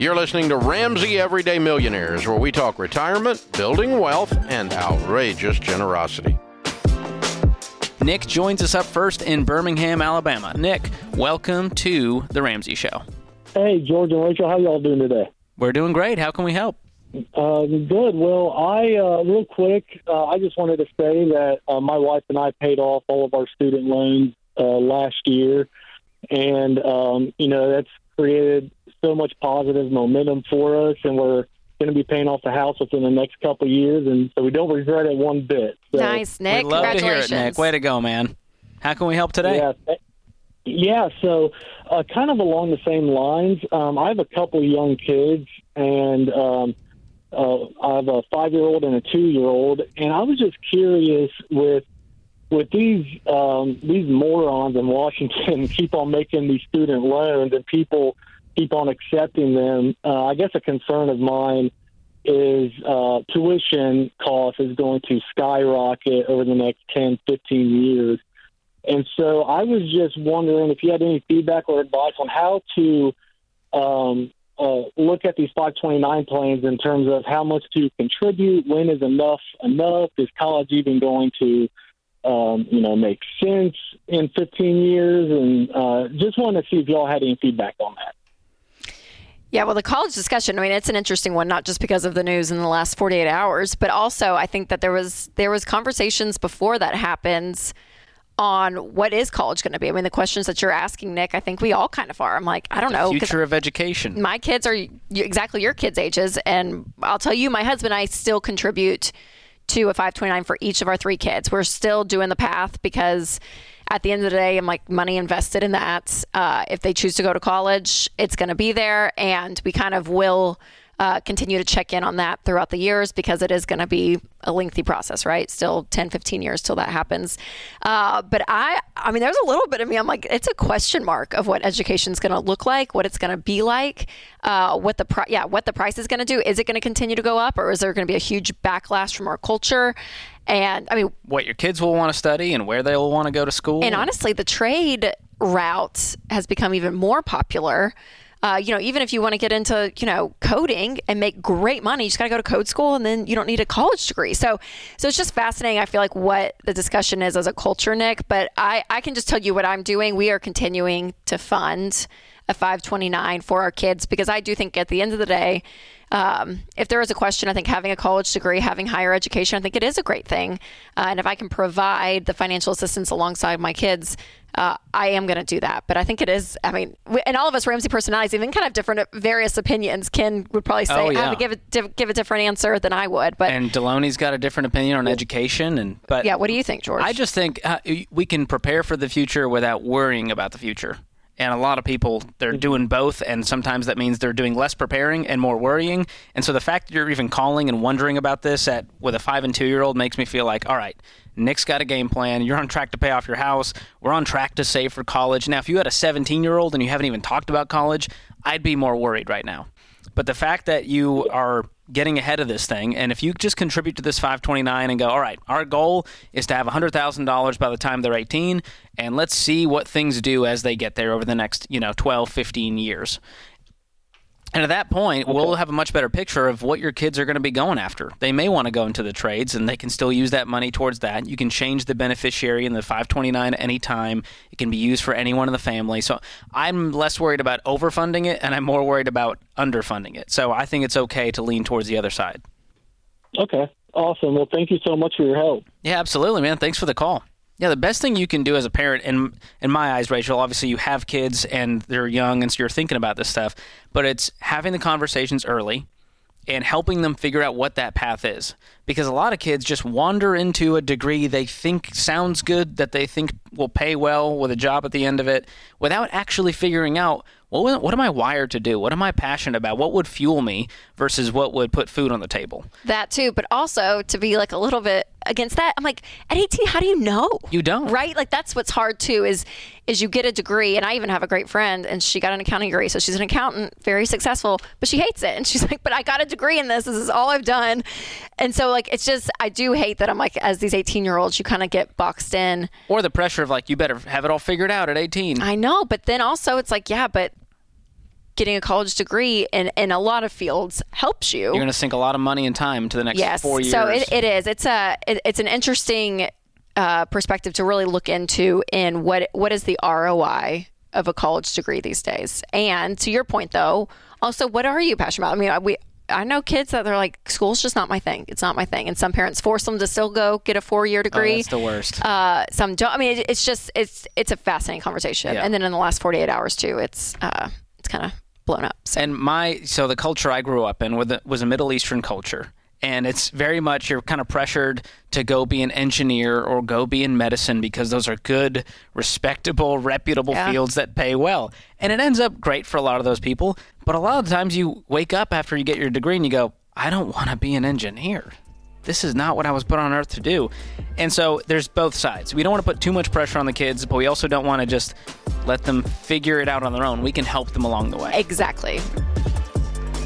You're listening to Ramsey Everyday Millionaires, where we talk retirement, building wealth, and outrageous generosity. Nick joins us up first in Birmingham, Alabama. Nick, welcome to the Ramsey Show. Hey, George and Rachel, how y'all doing today? We're doing great. How can we help? Uh, good. Well, I uh, real quick, uh, I just wanted to say that uh, my wife and I paid off all of our student loans uh, last year, and um, you know that's created so much positive momentum for us, and we're going to be paying off the house within the next couple of years, and so we don't regret it one bit. So, Nice, Nick. We'd love to hear it, Congratulations. Nick. Way to go, man. How can we help today? Yeah, yeah. So, uh, kind of along the same lines, um, I have a couple young kids, and um, uh, I have a five-year-old and a two-year-old, and I was just curious with with these um, these morons in Washington keep on making these student loans, and people keep on accepting them. Uh, I guess a concern of mine is uh, tuition cost is going to skyrocket over the next 10, 15 years. And so I was just wondering if you had any feedback or advice on how to um, uh, look at these 529 plans in terms of how much to contribute, when is enough enough, is college even going to, um, you know, make sense in 15 years, and uh, just wanted to see if y'all had any feedback on that. Yeah, well, the college discussion. I mean, it's an interesting one, not just because of the news in the last 48 hours, but also I think that there was there was conversations before that happens on what is college going to be. I mean, the questions that you're asking, Nick, I think we all kind of are. I'm like, I don't know, Future of education. my kids are exactly your kids' ages, and I'll tell you, my husband and I still contribute to a 529 for each of our three kids. We're still doing the path because at the end of the day, I'm like money invested in that. Uh, if they choose to go to college, it's going to be there, and we kind of will. Uh, continue to check in on that throughout the years because it is going to be a lengthy process, right? Still 10, 15 years till that happens. Uh, but I, I mean, there's a little bit of me. I'm like, it's a question mark of what education is going to look like, what it's going to be like, uh, what the pri- yeah, what the price is going to do. Is it going to continue to go up, or is there going to be a huge backlash from our culture? And I mean, What your kids will want to study and where they'll want to go to school. and honestly, the trade route has become even more popular. Uh, you know, even if you want to get into, you know, coding and make great money, you just got to go to code school and then you don't need a college degree. So, so it's just fascinating. I feel like what the discussion is as a culture, Nick, but I, I can just tell you what I'm doing. We are continuing to fund a 529 for our kids because I do think at the end of the day, um, if there is a question, I think having a college degree, having higher education, I think it is a great thing. Uh, and if I can provide the financial assistance alongside my kids, uh, I am going to do that. But I think it is, I mean, we, and all of us Ramsey personalities, even kind of different, various opinions. Ken would probably say, Oh, I yeah. would give, a, give a different answer than I would. But and Delony's got a different opinion on education. And but yeah, what do you think, George? I just think uh, we can prepare for the future without worrying about the future. And a lot of people, they're mm-hmm. doing both, and sometimes that means they're doing less preparing and more worrying. And so the fact that you're even calling and wondering about this at with a five and two year old makes me feel like, all right, Nick's got a game plan. You're on track to pay off your house. We're on track to save for college. Now, if you had a 17 year old and you haven't even talked about college, I'd be more worried right now. But the fact that you are getting ahead of this thing, and if you just contribute to this 529 and go, all right, our goal is to have $100,000 by the time they're 18, and let's see what things do as they get there over the next, you know, 12, 15 years. And at that point, we'll have a much better picture of what your kids are going to be going after. They may want to go into the trades, and they can still use that money towards that. You can change the beneficiary in the 529 at any time. It can be used for anyone in the family. So I'm less worried about overfunding it, and I'm more worried about underfunding it. So I think it's okay to lean towards the other side. Okay, awesome. Well, thank you so much for your help. Yeah, absolutely, man. Thanks for the call. Yeah, the best thing you can do as a parent, in in my eyes, Rachel, obviously you have kids and they're young, and so you're thinking about this stuff. But it's having the conversations early and helping them figure out what that path is. Because a lot of kids just wander into a degree they think sounds good, that they think will pay well with a job at the end of it, without actually figuring out what what am I wired to do? What am I passionate about? What would fuel me versus what would put food on the table? that too, but also to be like a little bit against that. I'm like, at 18, how do you know? You don't. right? Like that's what's hard too is is you get a degree, and I even have a great friend, and she got an accounting degree, so she's an accountant, very successful, but she hates it, and she's like, but I got a degree in this. This is all I've done, and so like it's just I do hate that I'm like as these 18 year olds, you kind of get boxed in. Or the pressure of like you better have it all figured out at 18. I know, but then also it's like, yeah, but getting a college degree in, in a lot of fields helps you. You're going to sink a lot of money and time to the next yes. four years. So it, it is. It's a it, it's an interesting uh, perspective to really look into in what what is the ROI of a college degree these days. And to your point, though, also what are you passionate about? I mean, we I know kids that they're like, school's just not my thing. It's not my thing. And some parents force them to still go get a four year degree. Oh, degree. that's the worst. Uh, some don't. I mean, it, it's just it's it's a fascinating conversation. Yeah. And then in the last forty eight hours too, it's uh, it's kind of blown up. So. And my so the culture I grew up in was a Middle Eastern culture, and it's very much you're kind of pressured to go be an engineer or go be in medicine because those are good, respectable, reputable Yeah. fields that pay well. And it ends up great for a lot of those people. But a lot of times you wake up after you get your degree and you go, I don't want to be an engineer. This is not what I was put on earth to do. And so there's both sides. We don't want to put too much pressure on the kids, but we also don't want to just let them figure it out on their own. We can help them along the way. Exactly.